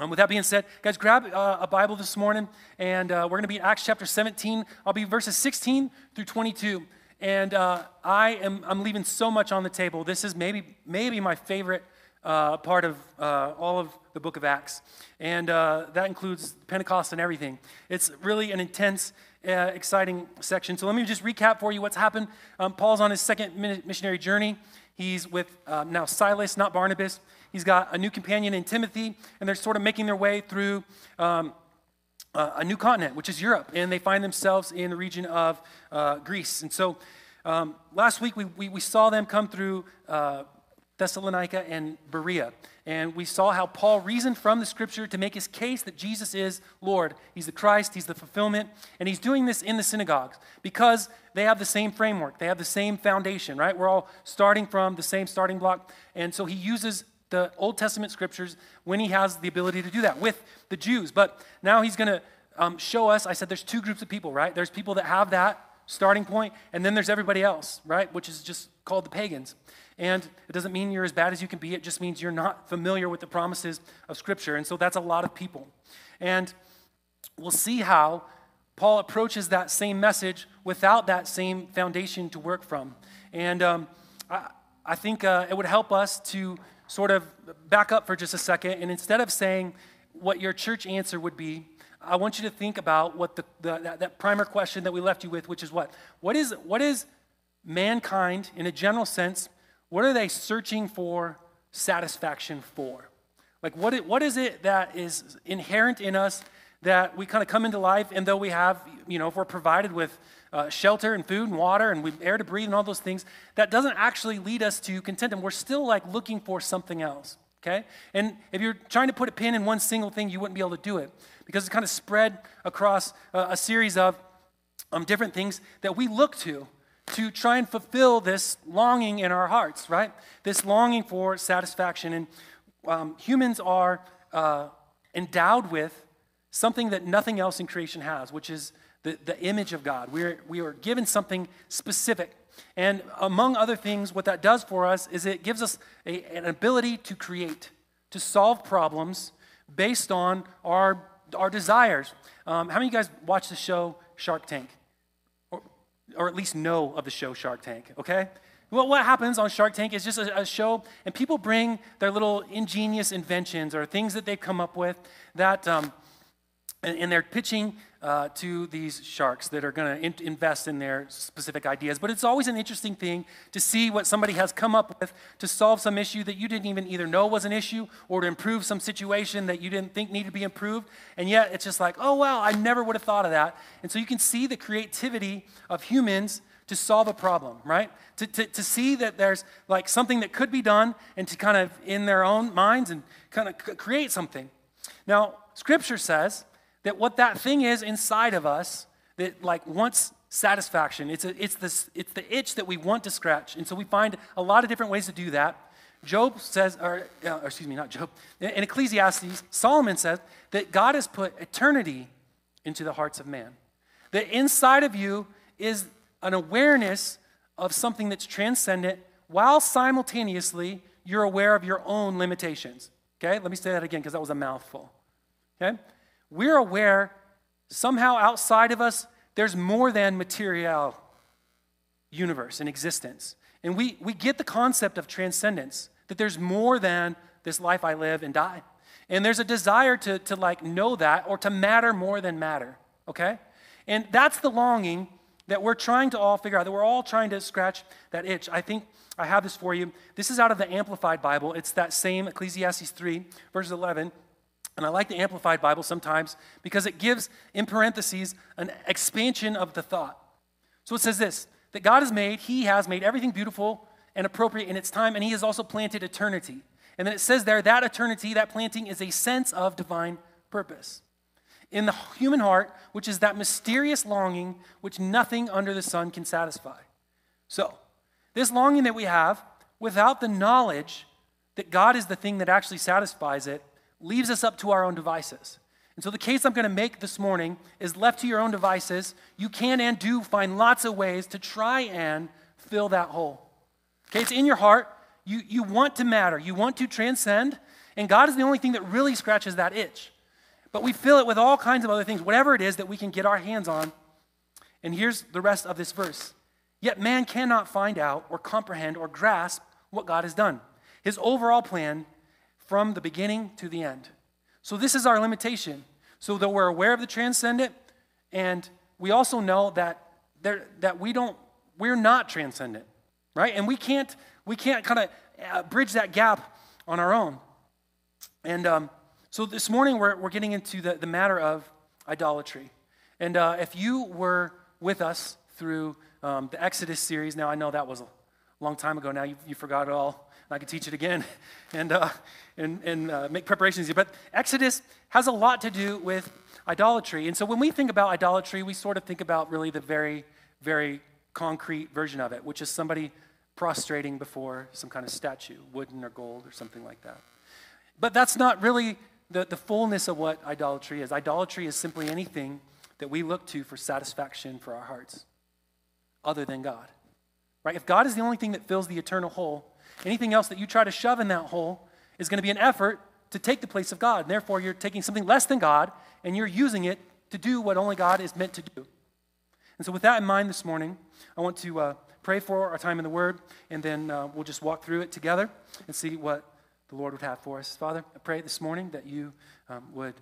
Um, with that being said, guys, grab uh, a Bible this morning, and uh, we're going to be in Acts chapter 17. I'll be verses 16 through 22. And uh, I am I'm leaving so much on the table. This is maybe maybe my favorite uh, part of uh, all of the book of Acts, and uh, that includes Pentecost and everything. It's really an intense, exciting section. So let me just recap for you what's happened. Um, Paul's on his second missionary journey. He's with now Silas, not Barnabas. He's got a new companion in Timothy, and they're sort of making their way through um, uh, a new continent, which is Europe, and they find themselves in the region of uh, Greece. And so um, last week we, we, we, saw them come through uh, Thessalonica and Berea, and we saw how Paul reasoned from the scripture to make his case that Jesus is Lord. He's the Christ, he's the fulfillment, and he's doing this in the synagogues because they have the same framework, they have the same foundation, right? We're all starting from the same starting block, and so he uses the Old Testament scriptures when he has the ability to do that with the Jews. But now he's going to um, show us. I said there's two groups of people, right? There's people that have that starting point, and then there's everybody else, right? Which is just called the pagans. And it doesn't mean you're as bad as you can be, it just means you're not familiar with the promises of Scripture. And so that's a lot of people. And we'll see how Paul approaches that same message without that same foundation to work from. And um, I, I think uh, it would help us to sort of back up for just a second, and instead of saying what your church answer would be, I want you to think about what the, the that, that primer question that we left you with, which is what? What is, what is mankind, in a general sense, what are they searching for satisfaction for? Like, what, it, what is it that is inherent in us that we kind of come into life, and though we have, you know, if we're provided with uh, shelter and food and water and air to breathe and all those things, that doesn't actually lead us to contentment. We're still like looking for something else, okay? And if you're trying to put a pin in one single thing, you wouldn't be able to do it because it's kind of spread across uh, a series of um, different things that we look to to try and fulfill this longing in our hearts, right? This longing for satisfaction. And um, humans are uh, endowed with something that nothing else in creation has, which is the, the image of God. We're, we are given something specific. And among other things, what that does for us is it gives us a, an ability to create, to solve problems based on our, our desires. Um, how many of you guys watch the show Shark Tank? Or, or at least know of the show Shark Tank, okay? Well, what happens on Shark Tank is just a, a, show, and people bring their little ingenious inventions or things that they've come up with that, um, and, and, they're pitching uh, to these sharks that are going to in- invest in their specific ideas. But it's always an interesting thing to see what somebody has come up with to solve some issue that you didn't even either know was an issue or to improve some situation that you didn't think needed to be improved. And yet it's just like, oh, wow, I never would have thought of that. And so you can see the creativity of humans to solve a problem, right? To, to, to see that there's like something that could be done and to kind of in their own minds and kind of c- create something. Now, scripture says that what that thing is inside of us that like wants satisfaction. It's, a, it's, this, it's the itch that we want to scratch. And so we find a lot of different ways to do that. Job says, or, uh, excuse me, not Job, in Ecclesiastes, Solomon says that God has put eternity into the hearts of man. That inside of you is an awareness of something that's transcendent while simultaneously you're aware of your own limitations. Okay, let me say that again because that was a mouthful. Okay? We're aware somehow outside of us, there's more than material universe and existence. And we, we get the concept of transcendence, that there's more than this life I live and die. And there's a desire to, to like know that or to matter more than matter, okay? And that's the longing that we're trying to all figure out, that we're all trying to scratch that itch. I think I have this for you. This is out of the Amplified Bible. It's that same Ecclesiastes 3, verse 11. And I like the Amplified Bible sometimes because it gives, in parentheses, an expansion of the thought. So it says this that God has made, He has made everything beautiful and appropriate in its time, and He has also planted eternity. And then it says there that eternity, that planting, is a sense of divine purpose. In the human heart, which is that mysterious longing which nothing under the sun can satisfy. So, this longing that we have, without the knowledge that God is the thing that actually satisfies it, leaves us up to our own devices. And so, the case I'm going to make this morning is left to your own devices. You can and do find lots of ways to try and fill that hole. Okay, it's in your heart. You, you want to matter, you want to transcend. And God is the only thing that really scratches that itch. But we fill it with all kinds of other things, whatever it is that we can get our hands on. And here's the rest of this verse Yet man cannot find out or comprehend or grasp what God has done, his overall plan from the beginning to the end. So, this is our limitation. So that we're aware of the transcendent, and we also know that, there, that we don't, we're not transcendent, right? And we can't, we can't kind of uh, bridge that gap on our own. And um, so this morning we're, we're getting into the, the matter of idolatry. And uh, if you were with us through um, the Exodus series, now I know that was a long time ago now, you, you forgot it all. I could teach it again and, uh, and, and uh, make preparations. But Exodus has a lot to do with idolatry. And so when we think about idolatry, we sort of think about really the very, very concrete version of it, which is somebody prostrating before some kind of statue, wooden or gold or something like that. But that's not really the, the fullness of what idolatry is. Idolatry is simply anything that we look to for satisfaction for our hearts other than God. Right? If God is the only thing that fills the eternal hole, anything else that you try to shove in that hole is going to be an effort to take the place of God. And therefore, you're taking something less than God and you're using it to do what only God is meant to do. And so, with that in mind this morning, I want to uh, pray for our time in the Word, and then uh, we'll just walk through it together and see what the Lord would have for us. Father, I pray this morning that you um, would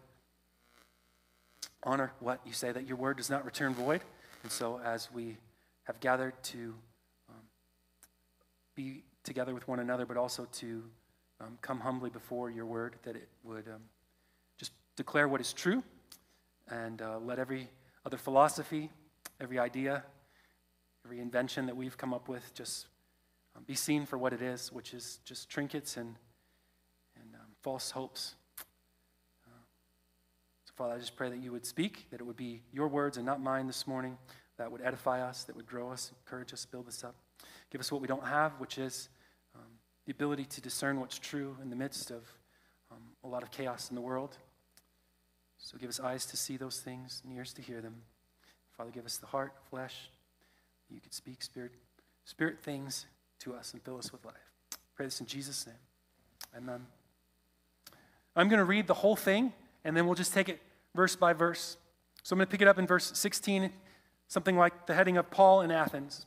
honor what you say, that your word does not return void. And so, as we have gathered to um, be together with one another, but also to um, come humbly before your word, that it would um, just declare what is true and uh, let every other philosophy, every idea, every invention that we've come up with just um, be seen for what it is, which is just trinkets and and false hopes. Uh, so, Father, I just pray that you would speak, that it would be your words and not mine this morning, that would edify us, that would grow us, encourage us, build us up. Give us what we don't have, which is um, the ability to discern what's true in the midst of um, a lot of chaos in the world. So give us eyes to see those things and ears to hear them. Father, give us the heart, flesh. You could speak spirit, spirit things to us and fill us with life. Pray this in Jesus' name. Amen. I'm going to read the whole thing, and then we'll just take it verse by verse. So I'm going to pick it up in verse 16, something like the heading of Paul in Athens.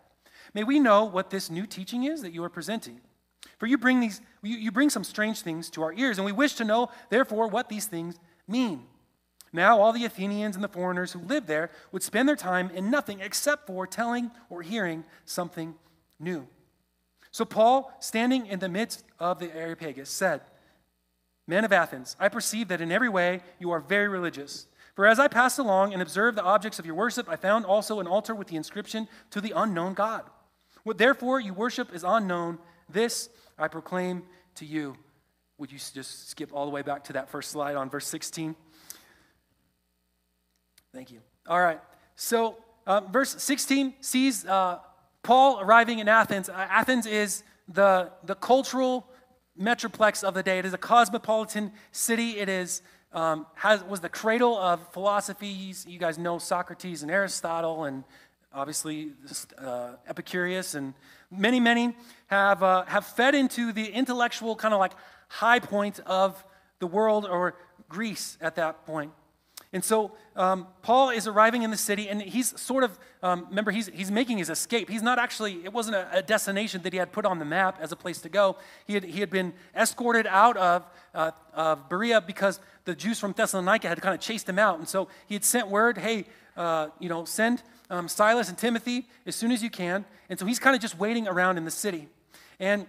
May we know what this new teaching is that you are presenting? For you bring, these, you bring some strange things to our ears, and we wish to know, therefore, what these things mean. Now, all the Athenians and the foreigners who lived there would spend their time in nothing except for telling or hearing something new. So, Paul, standing in the midst of the Areopagus, said, Men of Athens, I perceive that in every way you are very religious. For as I passed along and observed the objects of your worship, I found also an altar with the inscription to the unknown God. What therefore you worship is unknown, this I proclaim to you. Would you just skip all the way back to that first slide on verse 16? Thank you. All right. So, uh, verse 16 sees uh, Paul arriving in Athens. Uh, Athens is the, the cultural metroplex of the day. It is a cosmopolitan city. It is um, has, was the cradle of philosophies. You guys know Socrates and Aristotle, and obviously uh, Epicurus, and many, many have uh, have fed into the intellectual kind of like high point of the world or Greece at that point. And so um, Paul is arriving in the city, and he's sort of, um, remember, he's, he's making his escape. He's not actually, it wasn't a, a, destination that he had put on the map as a place to go. He had, he had been escorted out of, uh, of Berea because the Jews from Thessalonica had kind of chased him out. And so he had sent word, hey, uh, you know, send um, Silas and Timothy as soon as you can. And so he's kind of just waiting around in the city. And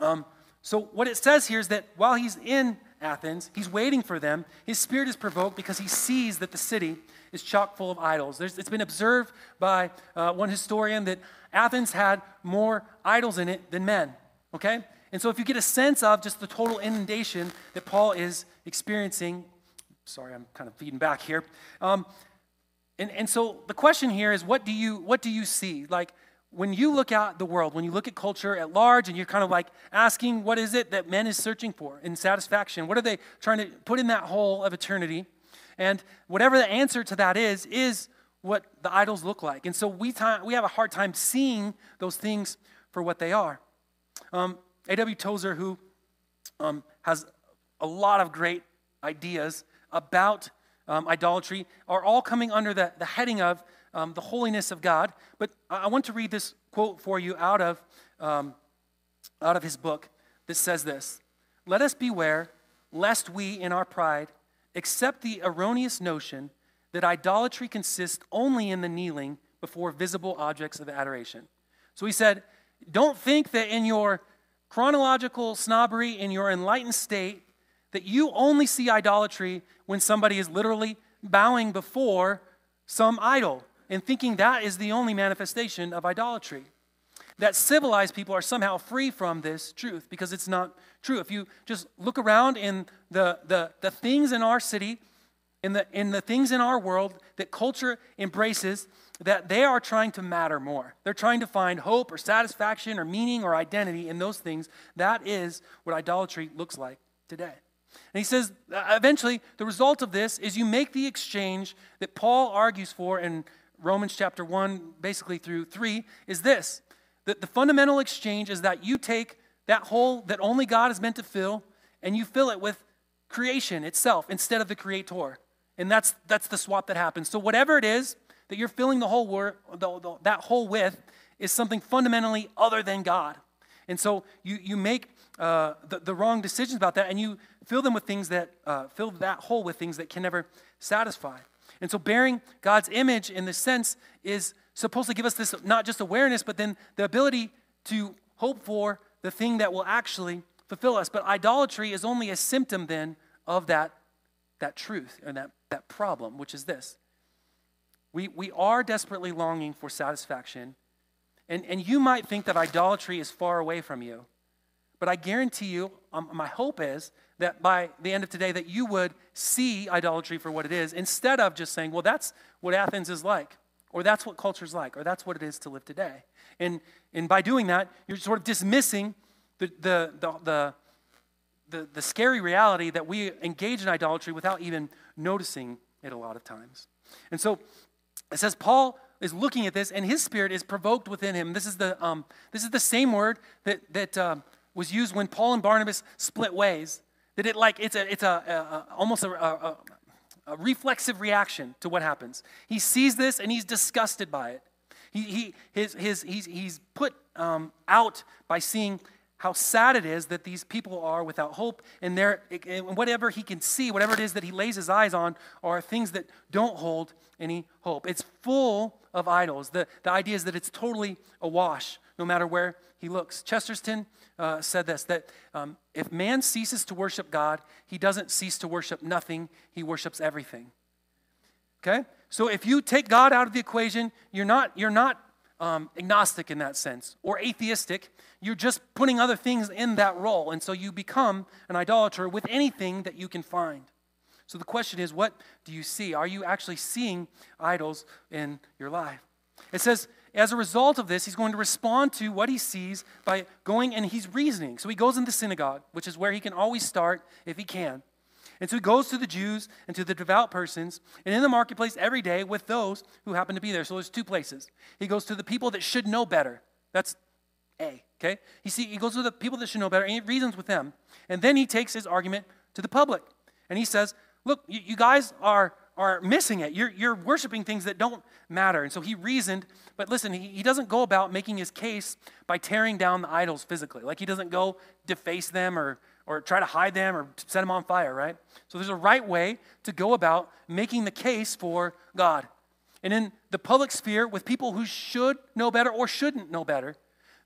um, so what it says here is that while he's in Athens. He's waiting for them. His spirit is provoked because he sees that the city is chock full of idols. There's, it's been observed by uh, one historian that Athens had more idols in it than men, okay? And so if you get a sense of just the total inundation that Paul is experiencing, sorry, I'm kind of feeding back here. Um, and, and so the question here is what do you what do you see? Like when you look at the world, when you look at culture at large, and you're kind of like asking, what is it that men is searching for in satisfaction? What are they trying to put in that hole of eternity? And whatever the answer to that is, is what the idols look like. And so we, time, we have a hard time seeing those things for what they are. Um, A.W. Tozer, who um, has a lot of great ideas about um, idolatry, are all coming under the, the heading of um, the holiness of God. But I want to read this quote for you out of, um, out of his book that says this Let us beware lest we, in our pride, accept the erroneous notion that idolatry consists only in the kneeling before visible objects of adoration. So he said, Don't think that in your chronological snobbery, in your enlightened state, that you only see idolatry when somebody is literally bowing before some idol and thinking that is the only manifestation of idolatry. That civilized people are somehow free from this truth because it's not true. If you just look around in the, the, the things in our city, in the, in the things in our world that culture embraces, that they are trying to matter more. They're trying to find hope or satisfaction or meaning or identity in those things. That is what idolatry looks like today. And he says, uh, eventually, the result of this is you make the exchange that Paul argues for in Romans chapter 1, basically through 3, is this that the fundamental exchange is that you take that hole that only God is meant to fill and you fill it with creation itself instead of the creator. And that's, that's the swap that happens. So, whatever it is that you're filling the whole wor- the, the, that hole with is something fundamentally other than God. And so you, you make uh, the, the wrong decisions about that and you fill them with things that, uh, fill that hole with things that can never satisfy. And so, bearing God's image in this sense is supposed to give us this not just awareness, but then the ability to hope for the thing that will actually fulfill us. But idolatry is only a symptom then of that, that truth and that, that problem, which is this. We, we are desperately longing for satisfaction. And, and you might think that idolatry is far away from you. But I guarantee you, um, my hope is that by the end of today that you would see idolatry for what it is instead of just saying, well, that's what Athens is like, or that's what culture's like, or that's what it is to live today. And, and by doing that, you're sort of dismissing the, the, the, the, the, the scary reality that we engage in idolatry without even noticing it a lot of times. And so it says Paul is looking at this, and his spirit is provoked within him. This is the, um, this is the same word that, that um, was used when Paul and Barnabas split ways. That it like it's a it's a, a almost a, a, a, reflexive reaction to what happens. He sees this and he's disgusted by it. He, he his, his he's he's put um, out by seeing how sad it is that these people are without hope and there whatever he can see whatever it is that he lays his eyes on are things that don't hold any hope it's full of idols the, the idea is that it's totally awash no matter where he looks chesterton uh, said this that um, if man ceases to worship God, he doesn't cease to worship nothing, he worships everything. Okay? So if you take God out of the equation, you're not, you're not um, agnostic in that sense or atheistic. You're just putting other things in that role. And so you become an idolater with anything that you can find. So the question is, what do you see? Are you actually seeing idols in your life? It says, as a result of this, he's going to respond to what he sees by going and he's reasoning. So he goes in the synagogue, which is where he can always start if he can. And so he goes to the Jews and to the devout persons, and in the marketplace every day with those who happen to be there. So there's two places. He goes to the people that should know better. That's A, okay? He, see, he goes to the people that should know better, and he reasons with them. And then he takes his argument to the public. And he says, Look, you, you guys are are missing it. You're, you're worshiping things that don't matter. And so he reasoned, but listen, he, he doesn't go about making his case by tearing down the idols physically. Like he doesn't go deface them or, or try to hide them or set them on fire, right? So there's a right way to go about making the case for God. And in the public sphere, with people who should know better or shouldn't know better,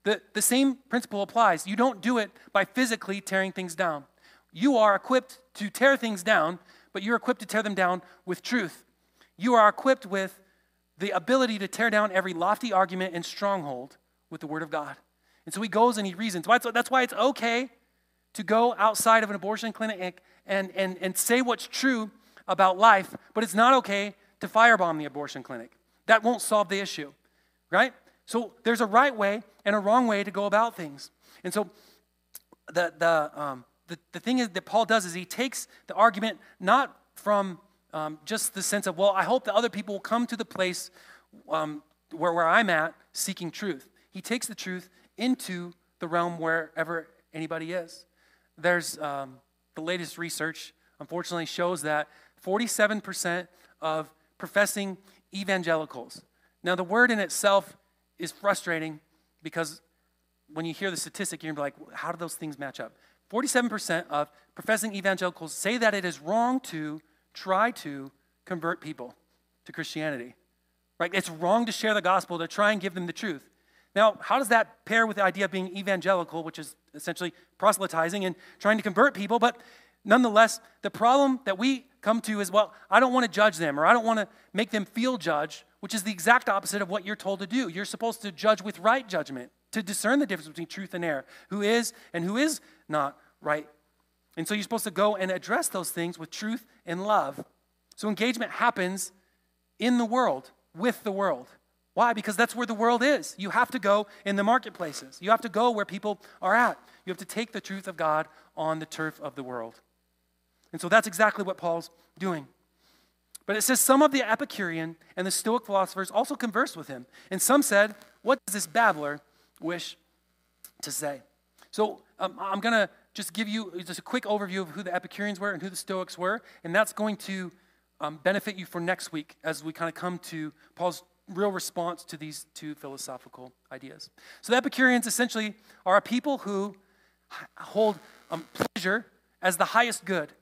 the, the same principle applies. You don't do it by physically tearing things down. You are equipped to tear things down but you're equipped to tear them down with truth. You are equipped with the ability to tear down every lofty argument and stronghold with the Word of God. And so he goes and he reasons. That's why it's okay to go outside of an abortion clinic and, and, and say what's true about life, but it's not okay to firebomb the abortion clinic. That won't solve the issue, right? So there's a right way and a wrong way to go about things. And so the, the, um, the, the thing is that Paul does is he takes the argument not from um, just the sense of, well, I hope that other people will come to the place um, where, where I'm at seeking truth. He takes the truth into the realm wherever anybody is. There's um, the latest research, unfortunately, shows that 47% of professing evangelicals. Now, the word in itself is frustrating because when you hear the statistic, you're like, how do those things match up? 47% of professing evangelicals say that it is wrong to try to convert people to Christianity. Right? It's wrong to share the gospel, to try and give them the truth. Now, how does that pair with the idea of being evangelical, which is essentially proselytizing and trying to convert people? But nonetheless, the problem that we come to is well, I don't want to judge them or I don't want to make them feel judged, which is the exact opposite of what you're told to do. You're supposed to judge with right judgment, to discern the difference between truth and error, who is and who is not right. And so you're supposed to go and address those things with truth and love. So engagement happens in the world, with the world. Why? Because that's where the world is. You have to go in the marketplaces. You have to go where people are at. You have to take the truth of God on the turf of the world. And so that's exactly what Paul's doing. But it says some of the Epicurean and the Stoic philosophers also conversed with him. And some said, What does this babbler wish to say? So um, I'm going to just give you just a quick overview of who the Epicureans were and who the Stoics were. And that's going to um, benefit you for next week as we kind of come to Paul's real response to these two philosophical ideas. So the Epicureans essentially are a people who hold um, pleasure as the highest good.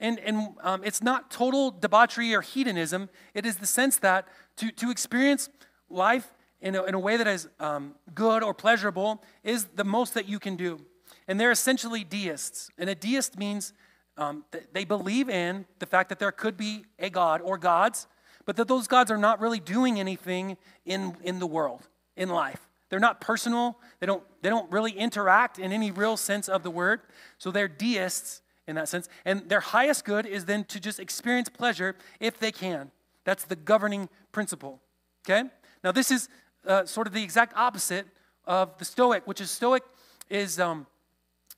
And, and um, it's not total debauchery or hedonism. It is the sense that to, to experience life in a, in a way that is um, good or pleasurable is the most that you can do. And they're essentially deists. And a deist means um, they believe in the fact that there could be a God or gods, but that those gods are not really doing anything in, in the world, in life. They're not personal. They don't, they don't really interact in any real sense of the word. So they're deists in that sense. And their highest good is then to just experience pleasure if they can. That's the governing principle. Okay? Now, this is uh, sort of the exact opposite of the Stoic, which is Stoic is um,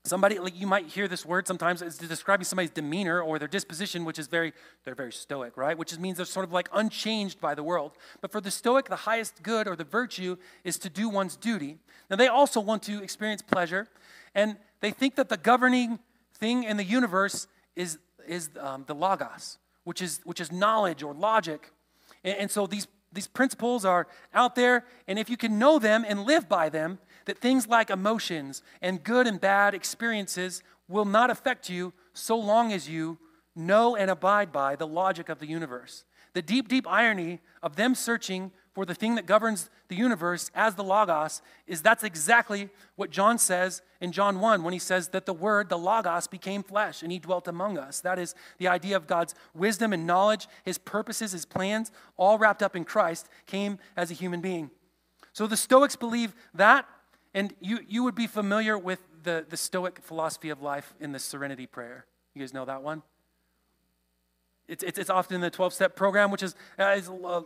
somebody like you might hear this word sometimes as describing somebody's demeanor or their disposition, which is very they're very Stoic, right? Which means they're sort of like unchanged by the world. But for the Stoic, the highest good or the virtue is to do one's duty. Now, they also want to experience pleasure, and they think that the governing thing in the universe is, is um, the logos, which is, which is knowledge or logic. And, and so these, these principles are out there, and if you can know them and live by them, that things like emotions and good and bad experiences will not affect you so long as you know and abide by the logic of the universe. The deep, deep irony of them searching for the thing that governs the universe as the Logos is that's exactly what John says in John 1 when he says that the Word, the Logos, became flesh and he dwelt among us. That is the idea of God's wisdom and knowledge, his purposes, his plans, all wrapped up in Christ, came as a human being. So the Stoics believe that, and you, you would be familiar with the, the Stoic philosophy of life in the Serenity Prayer. You guys know that one? It's, it's, it's often in the 12 step program, which is, uh, is uh,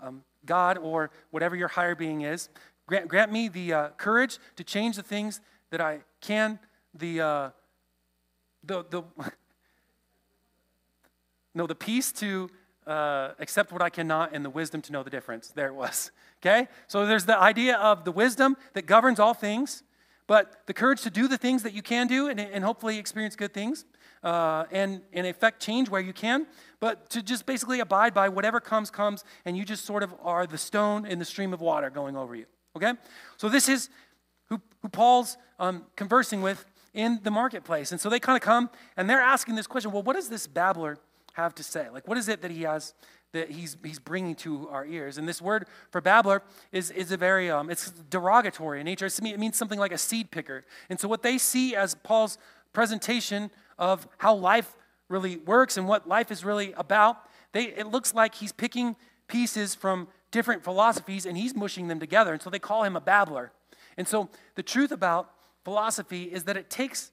um, God or whatever your higher being is. Grant, grant me the uh, courage to change the things that I can, the, uh, the, the no, the peace to uh, accept what I cannot and the wisdom to know the difference. There it was. Okay? So there's the idea of the wisdom that governs all things, but the courage to do the things that you can do and, and hopefully experience good things uh, and, and effect change where you can, but to just basically abide by whatever comes, comes, and you just sort of are the stone in the stream of water going over you. Okay? So this is who, who Paul's um, conversing with in the marketplace. And so they kind of come and they're asking this question well, what does this babbler have to say? Like, what is it that he has? That he's, he's bringing to our ears. And this word for babbler is, is a very, um, it's derogatory in nature. It means something like a seed picker. And so what they see as Paul's presentation of how life really works and what life is really about, they, it looks like he's picking pieces from different philosophies and he's mushing them together. And so they call him a babbler. And so the truth about philosophy is that it takes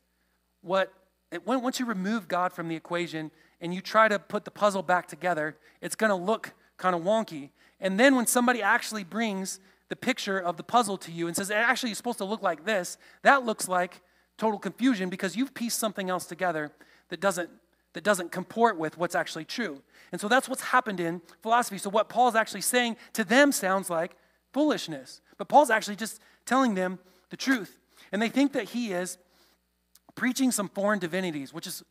what, it, once you remove God from the equation, and you try to put the puzzle back together, it's going to look kind of wonky. And then when somebody actually brings the picture of the puzzle to you and says, actually, it's supposed to look like this, that looks like total confusion because you've pieced something else together that doesn't, that doesn't comport with what's actually true. And so that's what's happened in philosophy. So what Paul's actually saying to them sounds like foolishness. But Paul's actually just telling them the truth. And they think that he is preaching some foreign divinities, which is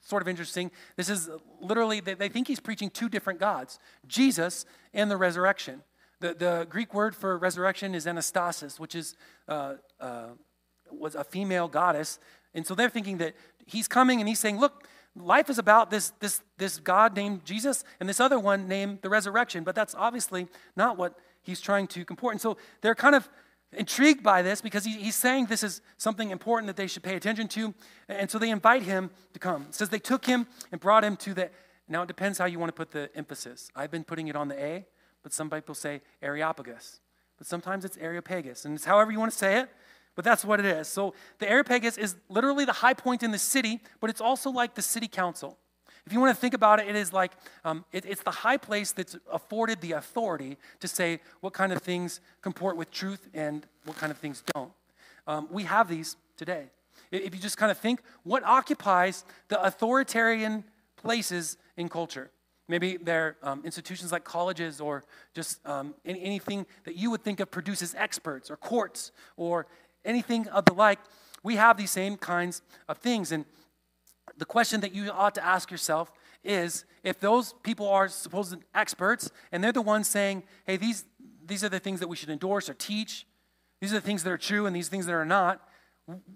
sort of interesting. This is literally, they think he's preaching two different gods Jesus and the resurrection. The, the Greek word for resurrection is anastasis, which is uh, uh, was a female goddess. And so they're thinking that he's coming and he's saying, look, life is about this, this, this God named Jesus and this other one named the resurrection. But that's obviously not what he's trying to comport. And so they're kind of intrigued by this because he, he's saying this is something important that they should pay attention to. And so they invite him to come. It says they took him and brought him to the, now it depends how you want to put the emphasis. I've been putting it on the A, but some people say Areopagus. But sometimes it's Areopagus. And it's however you want to say it, but that's what it is. So the Areopagus is literally the high point in the city, but it's also like the city council. If you want to think about it, it is like um, it, it's the high place that's afforded the authority to say what kind of things comport with truth and what kind of things don't. Um, we have these today. If you just kind of think, what occupies the authoritarian places in culture? Maybe they're um, institutions like colleges or just um, anything that you would think of produces experts or courts or anything of the like. We have these same kinds of things. And the question that you ought to ask yourself is if those people are supposed experts and they're the ones saying, hey, these, these are the things that we should endorse or teach, these are the things that are true and these things that are not,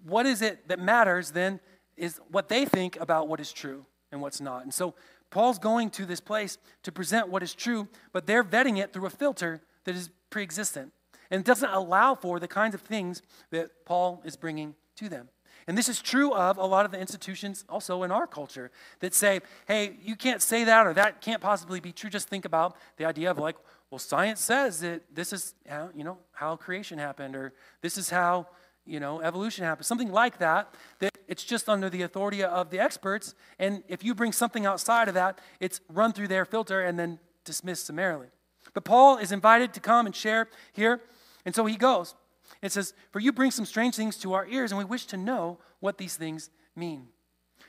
what is it that matters then is what they think about what is true and what's not. And so Paul's going to this place to present what is true, but they're vetting it through a filter that is pre existent and it doesn't allow for the kinds of things that Paul is bringing to them. And this is true of a lot of the institutions also in our culture that say, hey, you can't say that or that can't possibly be true. Just think about the idea of like, well, science says that this is how, you know, how creation happened or this is how, you know, evolution happened. Something like that, that it's just under the authority of the experts. And if you bring something outside of that, it's run through their filter and then dismissed summarily. But Paul is invited to come and share here. And so he goes. It says, For you bring some strange things to our ears, and we wish to know what these things mean.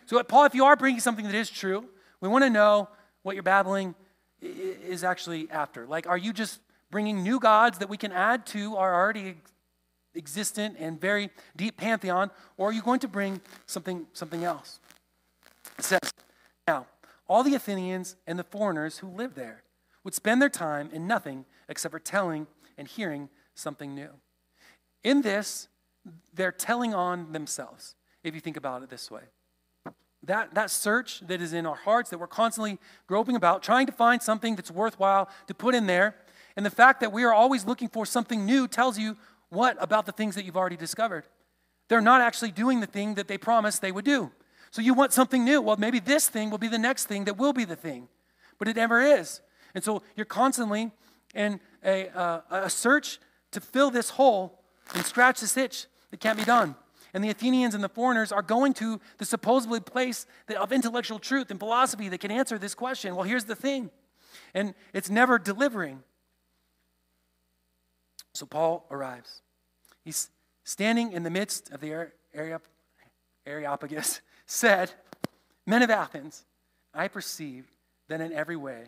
So, uh, Paul, if you are bringing something that is true, we want to know what you're babbling is actually after. Like, are you just bringing new gods that we can add to our already existent and very deep pantheon, or are you going to bring something, something else? It says, Now, all the Athenians and the foreigners who lived there would spend their time in nothing except for telling and hearing something new. In this, they're telling on themselves, if you think about it this way. That, that search that is in our hearts, that we're constantly groping about, trying to find something that's worthwhile to put in there, and the fact that we are always looking for something new tells you what about the things that you've already discovered? They're not actually doing the thing that they promised they would do. So you want something new. Well, maybe this thing will be the next thing that will be the thing, but it never is. And so you're constantly in a, uh, a search to fill this hole and scratch this itch that can't be done. And the Athenians and the foreigners are going to the supposedly place of intellectual truth and philosophy that can answer this question. Well, here's the thing, and it's never delivering. So Paul arrives. He's standing in the midst of the Areopagus, said, Men of Athens, I perceive that in every way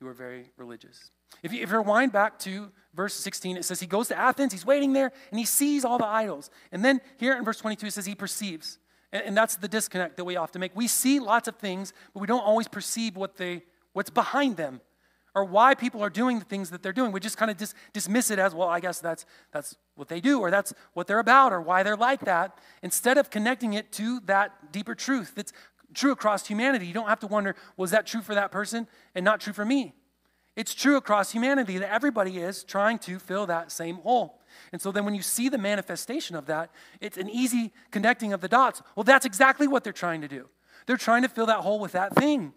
you are very religious. If you, rewind back to verse 16, it says he goes to Athens, he's waiting there, and he sees all the idols. And then here in verse 22, it says he perceives. And, and that's the disconnect that we often make. We see lots of things, but we don't always perceive what they, what's behind them or why people are doing the things that they're doing. We just kind of dis- dismiss it as, well, I guess that's, that's what they do, or that's what they're about, or why they're like that, instead of connecting it to that deeper truth that's true across humanity. You don't have to wonder, was that true for that person and not true for me? It's true across humanity that everybody is trying to fill that same hole. And so then when you see the manifestation of that, it's an easy connecting of the dots. Well, that's exactly what they're trying to do. They're trying to fill that hole with that thing.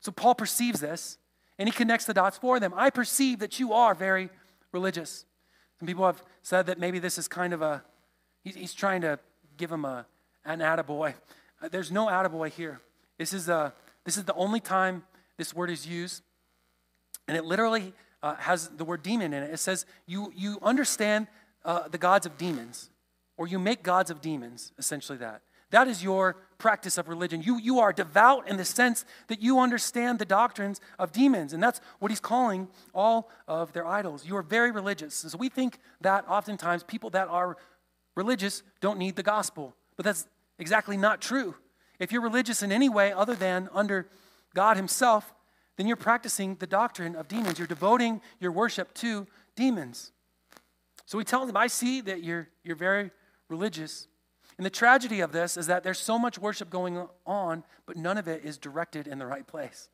So Paul perceives this and he connects the dots for them. I perceive that you are very religious. Some people have said that maybe this is kind of a, he's, trying to give them a, an attaboy. Uh, there's no attaboy here. This is a This is the only time this word is used. And it literally uh, has the word demon in it. It says, You, you understand uh, the gods of demons, or you make gods of demons, essentially that. That is your practice of religion. You, you are devout in the sense that you understand the doctrines of demons. And that's what he's calling all of their idols. You are very religious. And So we think that oftentimes people that are religious don't need the gospel. But that's exactly not true. If you're religious in any way other than under God Himself, then you're practicing the doctrine of demons. You're devoting your worship to demons. So we tell them, I see that you're, you're very religious. And the tragedy of this is that there's so much worship going on, but none of it is directed in the right place.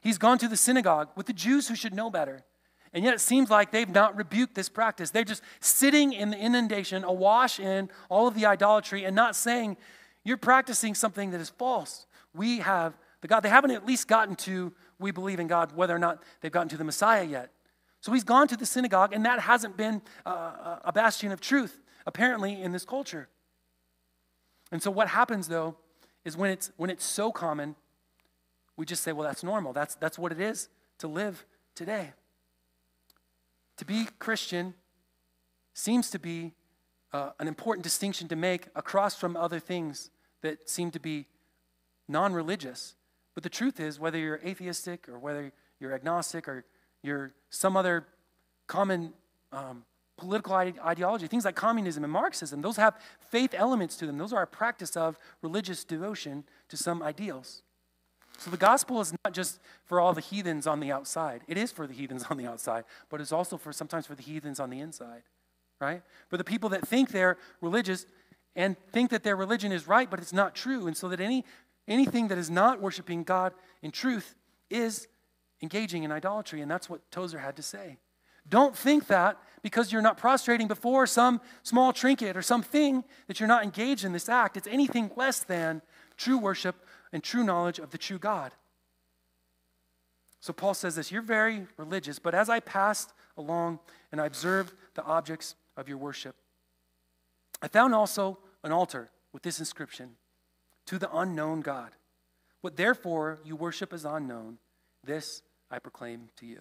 He's gone to the synagogue with the Jews who should know better. And yet it seems like they've not rebuked this practice. They're just sitting in the inundation, awash in all of the idolatry, and not saying, You're practicing something that is false. We have the God. They haven't at least gotten to, we believe in God, whether or not they've gotten to the Messiah yet. So he's gone to the synagogue, and that hasn't been a bastion of truth, apparently, in this culture. And so what happens though is when it's when it's so common, we just say, well, that's normal. That's that's what it is to live today. To be Christian seems to be uh, an important distinction to make across from other things that seem to be non religious. But the truth is, whether you're atheistic or whether you're agnostic or you're some other common um, political ideology, things like communism and Marxism, those have faith elements to them. Those are a practice of religious devotion to some ideals. So the gospel is not just for all the heathens on the outside. It is for the heathens on the outside, but it's also for sometimes for the heathens on the inside, right? For the people that think they're religious and think that their religion is right, but it's not true. And so that any anything that is not worshiping God in truth is engaging in idolatry. And that's what Tozer had to say. Don't think that because you're not prostrating before some small trinket or something that you're not engaged in this act. It's anything less than true worship and true knowledge of the true God. So Paul says this You're very religious, but as I passed along and I observed the objects of your worship, I found also an altar with this inscription To the unknown God. What therefore you worship as unknown, this I proclaim to you.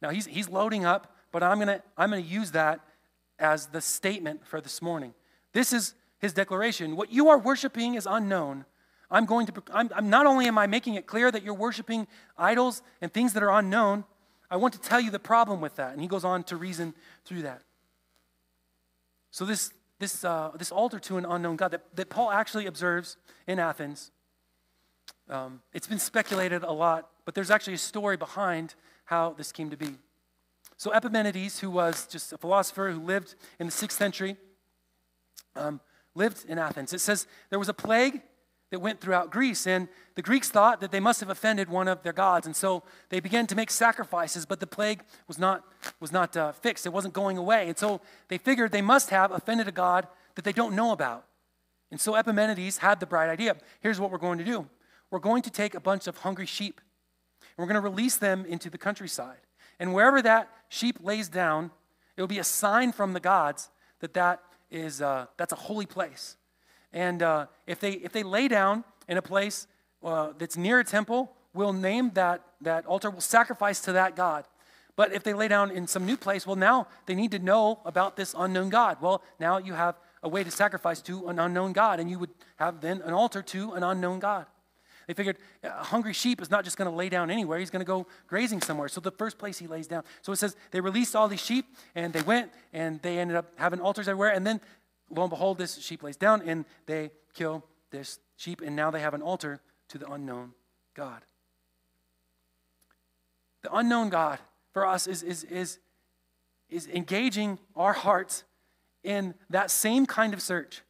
Now he's, he's loading up, but I'm going to I'm going to use that as the statement for this morning. This is his declaration. What you are worshiping is unknown. I'm going to, I'm, I'm not only am I making it clear that you're worshiping idols and things that are unknown, I want to tell you the problem with that. And he goes on to reason through that. So, this, this, uh, this altar to an unknown God that, that Paul actually observes in Athens, um, it's been speculated a lot, but there's actually a story behind how this came to be. So, Epimenides, who was just a philosopher who lived in the sixth century, um, lived in Athens. It says there was a plague that went throughout Greece, and the Greeks thought that they must have offended one of their gods, and so they began to make sacrifices, but the plague was not, was not uh, fixed. It wasn't going away. And so they figured they must have offended a god that they don't know about. And so Epimenides had the bright idea here's what we're going to do we're going to take a bunch of hungry sheep and we're going to release them into the countryside. And wherever that sheep lays down, it will be a sign from the gods that that is uh, that's a holy place. And uh, if they if they lay down in a place uh, that's near a temple, we'll name that that altar. We'll sacrifice to that god. But if they lay down in some new place, well, now they need to know about this unknown God. Well, now you have a way to sacrifice to an unknown God, and you would have then an altar to an unknown God. They figured a hungry sheep is not just going to lay down anywhere, he's going to go grazing somewhere. So the first place he lays down. So it says they released all these sheep and they went and they ended up having altars everywhere. And then lo and behold, this sheep lays down and they kill this sheep. And now they have an altar to the unknown God. The unknown God for us is, is, is, is engaging our hearts in that same kind of search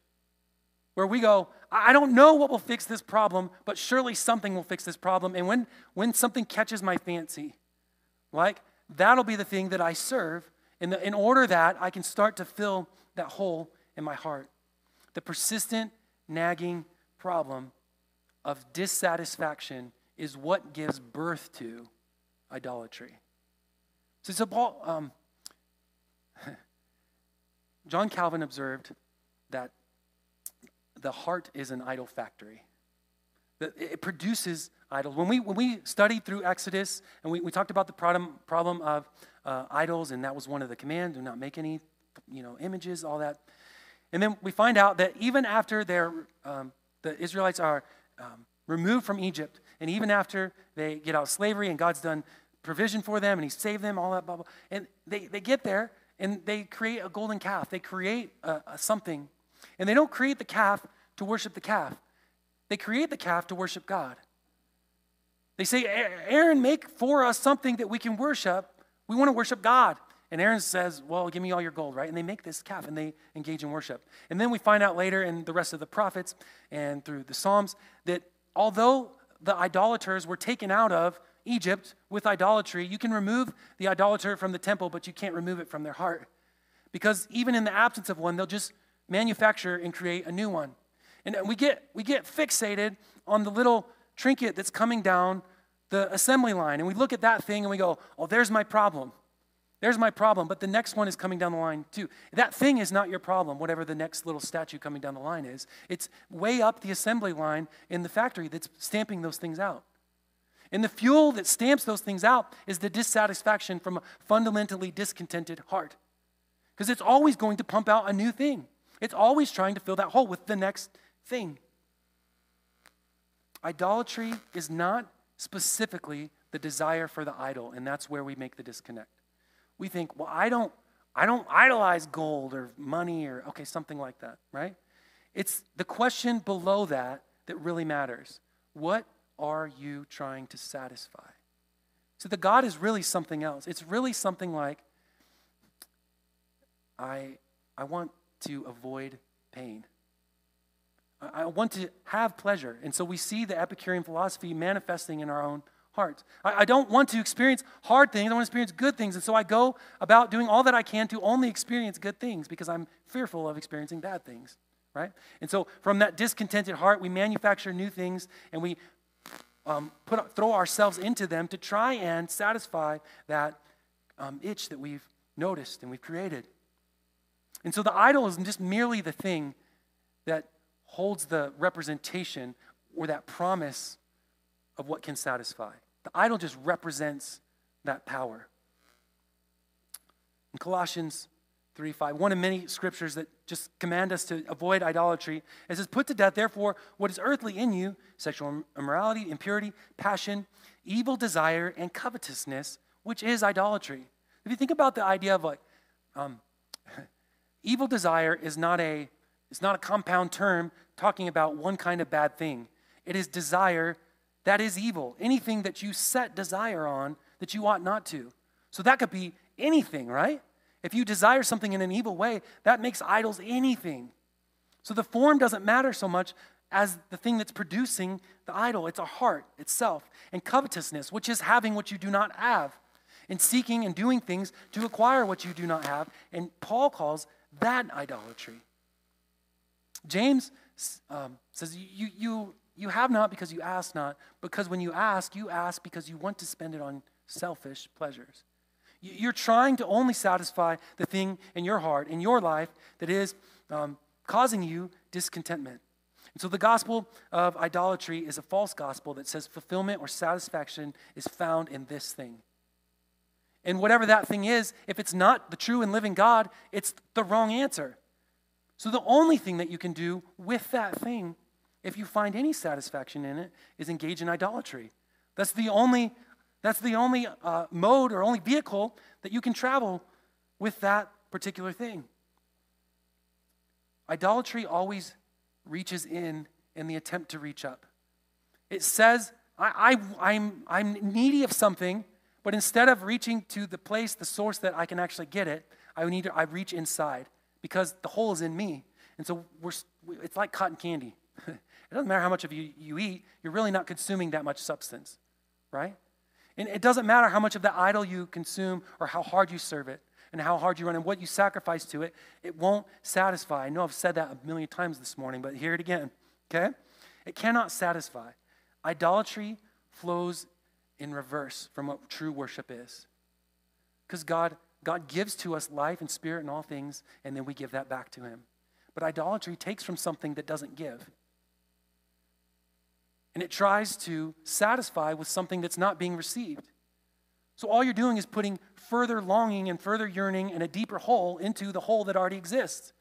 where we go, I don't know what will fix this problem, but surely something will fix this problem. And when, when something catches my fancy, like that'll be the thing that I serve in, the, in order that I can start to fill that hole in my heart. The persistent, nagging problem of dissatisfaction is what gives birth to idolatry. So, so Paul, um, John Calvin observed that the heart is an idol factory. That It produces idols. When we, when we studied through Exodus and we, we talked about the problem, problem of uh, idols, and that was one of the commands do not make any you know, images, all that. And then we find out that even after they're, um, the Israelites are um, removed from Egypt, and even after they get out of slavery and God's done provision for them and He saved them, all that, blah, blah, and they, they get there and they create a golden calf. They create a, a something. And they don't create the calf to worship the calf, they create the calf to worship God. They say, Aaron, make for us something that we can worship. We want to worship God. And Aaron says, Well, give me all your gold, right? And they make this calf and they engage in worship. And then we find out later in the rest of the prophets and through the Psalms that although the idolaters were taken out of Egypt with idolatry, you can remove the idolater from the temple, but you can't remove it from their heart. Because even in the absence of one, they'll just manufacture and create a new one. And we get, we get fixated on the little trinket that's coming down the assembly line. And we look at that thing and we go, oh, there's my problem. There's my problem. But the next one is coming down the line too. That thing is not your problem, whatever the next little statue coming down the line is. It's way up the assembly line in the factory that's stamping those things out. And the fuel that stamps those things out is the dissatisfaction from a fundamentally discontented heart. Because it's always going to pump out a new thing, it's always trying to fill that hole with the next thing. Idolatry is not specifically the desire for the idol, and that's where we make the disconnect. We think, well, I don't, I don't idolize gold or money or okay, something like that, right? It's the question below that that really matters. What are you trying to satisfy? So the God is really something else. It's really something like I I want to avoid pain. I want to have pleasure. And so we see the Epicurean philosophy manifesting in our own hearts. I, I don't want to experience hard things, I want to experience good things. And so I go about doing all that I can to only experience good things because I'm fearful of experiencing bad things, right? And so from that discontented heart, we manufacture new things and we um, put, throw ourselves into them to try and satisfy that um, itch that we've noticed and we've created. And so the idol is just merely the thing that holds the representation or that promise of what can satisfy. The idol just represents that power. In Colossians 3 5, one of many scriptures that just command us to avoid idolatry, it says, Put to death, therefore, what is earthly in you sexual immorality, impurity, passion, evil desire, and covetousness, which is idolatry. If you think about the idea of like, um, evil desire is not a it's not a compound term talking about one kind of bad thing. It is desire that is evil. Anything that you set desire on that you ought not to. So that could be anything, right? If you desire something in an evil way, that makes idols anything. So the form doesn't matter so much as the thing that's producing the idol. It's a heart itself. And covetousness, which is having what you do not have, and seeking and doing things to acquire what you do not have. And Paul calls that idolatry. James um, says, you, you, you have not because you ask not, because when you ask, you ask because you want to spend it on selfish pleasures. You're trying to only satisfy the thing in your heart, in your life, that is um, causing you discontentment. And so the gospel of idolatry is a false gospel that says fulfillment or satisfaction is found in this thing. And whatever that thing is, if it's not the true and living God, it's the wrong answer. So the only thing that you can do with that thing, if you find any satisfaction in it, is engage in idolatry. That's the only, that's the only uh, mode or only vehicle that you can travel with that particular thing. Idolatry always reaches in in the attempt to reach up. It says, I, I, I'm, I'm needy of something, but instead of reaching to the place, the source that I can actually get it, I need to, I reach inside because the hole is in me. And so we're, it's like cotton candy. it doesn't matter how much of you you eat, you're really not consuming that much substance, right? And it doesn't matter how much of that idol you consume or how hard you serve it and how hard you run and what you sacrifice to it, it won't satisfy. I know I've said that a million times this morning, but hear it again, okay? It cannot satisfy. Idolatry flows in reverse from what true worship is. Because God God gives to us life and spirit and all things, and then we give that back to Him. But idolatry takes from something that doesn't give. And it tries to satisfy with something that's not being received. So all you're doing is putting further longing and further yearning and a deeper hole into the hole that already exists,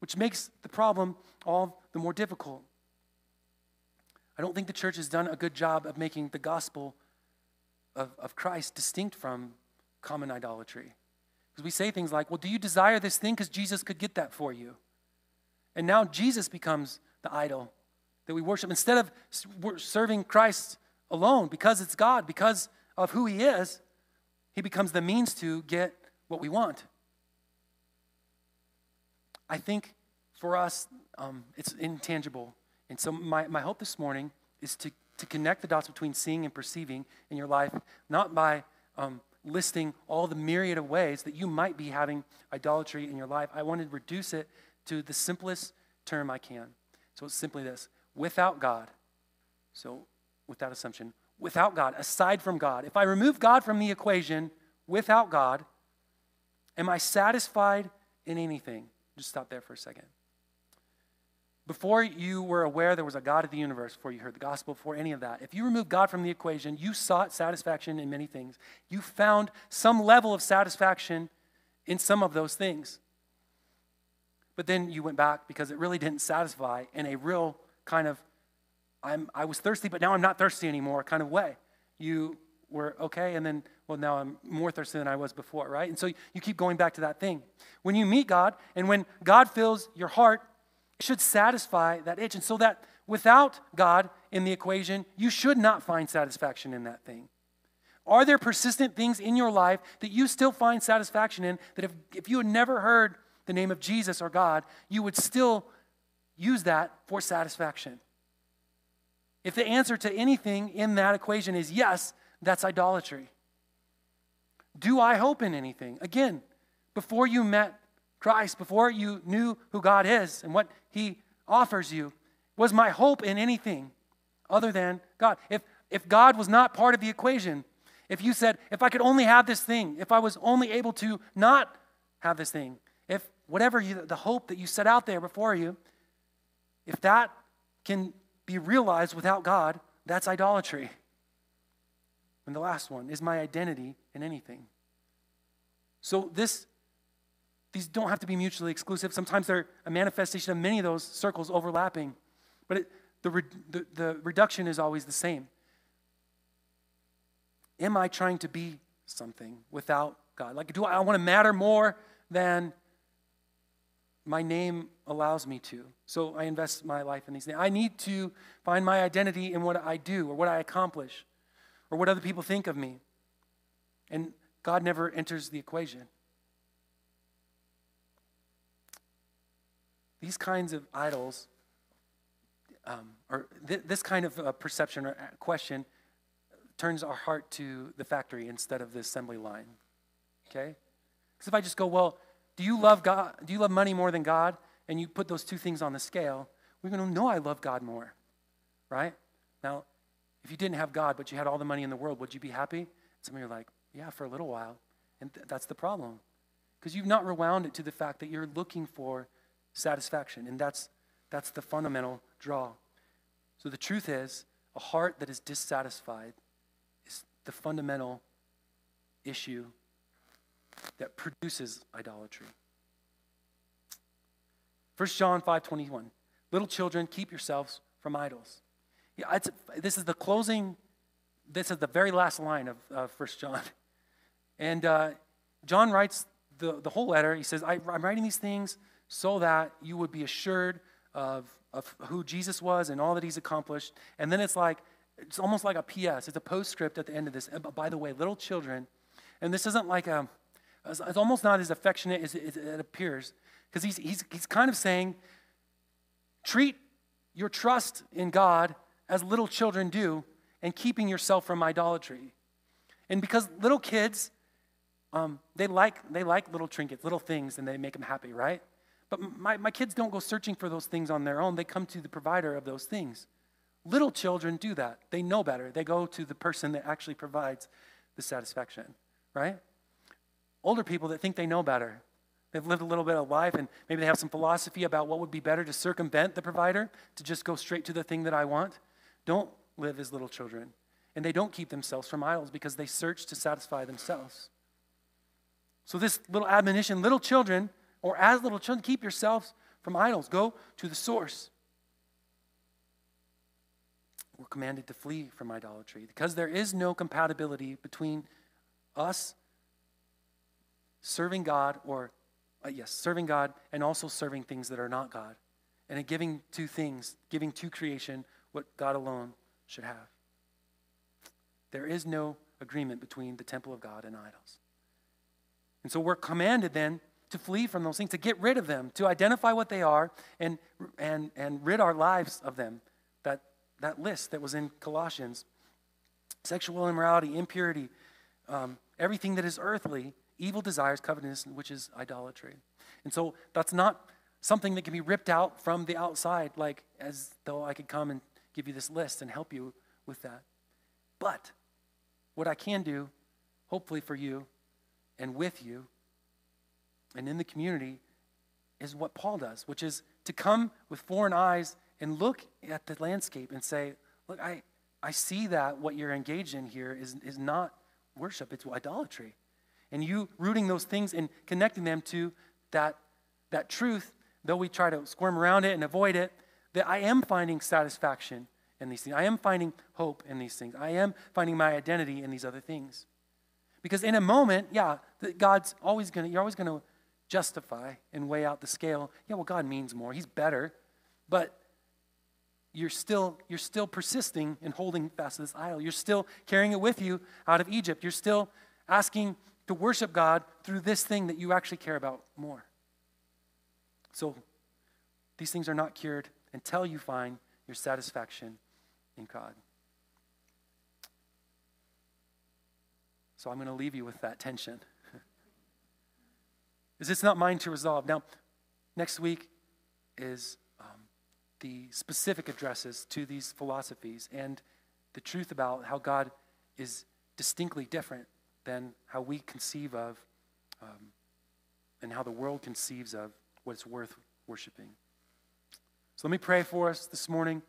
which makes the problem all the more difficult. I don't think the church has done a good job of making the gospel of, of Christ distinct from common idolatry. Because we say things like, well, do you desire this thing? Because Jesus could get that for you. And now Jesus becomes the idol that we worship. Instead of serving Christ alone, because it's God, because of who He is, He becomes the means to get what we want. I think for us, um, it's intangible. And so, my, my hope this morning is to, to connect the dots between seeing and perceiving in your life, not by um, listing all the myriad of ways that you might be having idolatry in your life. I want to reduce it to the simplest term I can. So it's simply this without God, so without assumption, without God, aside from God, if I remove God from the equation, without God, am I satisfied in anything? Just stop there for a second. Before you were aware there was a God of the universe, before you heard the gospel, before any of that, if you remove God from the equation, you sought satisfaction in many things. You found some level of satisfaction in some of those things. But then you went back because it really didn't satisfy in a real kind of, I'm, I was thirsty, but now I'm not thirsty anymore kind of way. You were okay, and then, well, now I'm more thirsty than I was before, right? And so you keep going back to that thing. When you meet God, and when God fills your heart, it should satisfy that itch. And so that without God in the equation, you should not find satisfaction in that thing. Are there persistent things in your life that you still find satisfaction in that if, if you had never heard the name of Jesus or God, you would still use that for satisfaction. If the answer to anything in that equation is yes, that's idolatry. Do I hope in anything? Again, before you met Christ, before you knew who God is and what He offers you, was my hope in anything other than God? If, if God was not part of the equation, if you said, if I could only have this thing, if I was only able to not have this thing, if whatever you, the hope that you set out there before you, if that can be realized without God, that's idolatry. And the last one is my identity in anything. So this these don't have to be mutually exclusive. Sometimes they're a manifestation of many of those circles overlapping. But it, the, re, the, the reduction is always the same. Am I trying to be something without God? Like, do I, I want to matter more than my name allows me to. So I invest my life in these things. I need to find my identity in what I do or what I accomplish or what other people think of me. And God never enters the equation. These kinds of idols, um, or th- this kind of uh, perception or uh, question, turns our heart to the factory instead of the assembly line. Okay? Because if I just go, well, do you love God? Do you love money more than God? And you put those two things on the scale, we're going to know I love God more, right? Now, if you didn't have God, but you had all the money in the world, would you be happy? Some of you are like, yeah, for a little while. And th- that's the problem. Because you've not rewound it to the fact that you're looking for satisfaction. And that's, that's the fundamental draw. So the truth is, a heart that is dissatisfied is the fundamental issue that produces idolatry. 1 John 5 21. Little children, keep yourselves from idols. Yeah, this is the closing, this is the very last line of uh, 1 John. And uh, John writes the, the whole letter. He says, I, I'm writing these things so that you would be assured of, of who Jesus was and all that he's accomplished. And then it's like, it's almost like a PS. It's a postscript at the end of this. by the way, little children, and this isn't like a, it's almost not as affectionate as it appears, because he's, he's, he's kind of saying, treat your trust in God as little children do, and keeping yourself from idolatry. And because little kids, um, they, like, they like little trinkets, little things, and they make them happy, right? But my, my kids don't go searching for those things on their own. They come to the provider of those things. Little children do that. They know better. They go to the person that actually provides the satisfaction, right? Older people that think they know better. They've lived a little bit of life and maybe they have some philosophy about what would be better to circumvent the provider, to just go straight to the thing that I want. don't live as little children, and they don't keep themselves from idols because they search to satisfy themselves. So, this little admonition little children, or as little children, keep yourselves from idols. Go to the source. We're commanded to flee from idolatry because there is no compatibility between us serving God or, uh, yes, serving God and also serving things that are not God. And in giving to things, giving to creation what God alone should have. There is no agreement between the temple of God and idols. And so we're commanded then to flee from those things, to get rid of them, to identify what they are and, and, and rid our lives of them. That, that list that was in Colossians sexual immorality, impurity, um, everything that is earthly, evil desires, covetousness, which is idolatry. And so that's not something that can be ripped out from the outside, like as though I could come and give you this list and help you with that. But what I can do, hopefully for you and with you and in the community, is what Paul does, which is to come with foreign eyes and look at the landscape and say, Look, I, I see that what you're engaged in here is, is not worship, it's idolatry. And you rooting those things and connecting them to that, that truth, though we try to squirm around it and avoid it, that I am finding satisfaction in these things. I am finding hope in these things. I am finding my identity in these other things. Because in a moment, yeah, God's always going to, you're always going to justify and weigh out the scale. Yeah, well, God means more. He's better. But you're still, you're still persisting in holding fast to this idol. You're still carrying it with you out of Egypt. You're still asking to worship God through this thing that you actually care about more. So these things are not cured until you find your satisfaction in God. So I'm going to leave you with that tension. is it's not mine to resolve. Now, next week is um, the specific addresses to these philosophies and the truth about how God is distinctly different than how we conceive of um, and how the world conceives of what it's worth worshiping. So let me pray for us this morning.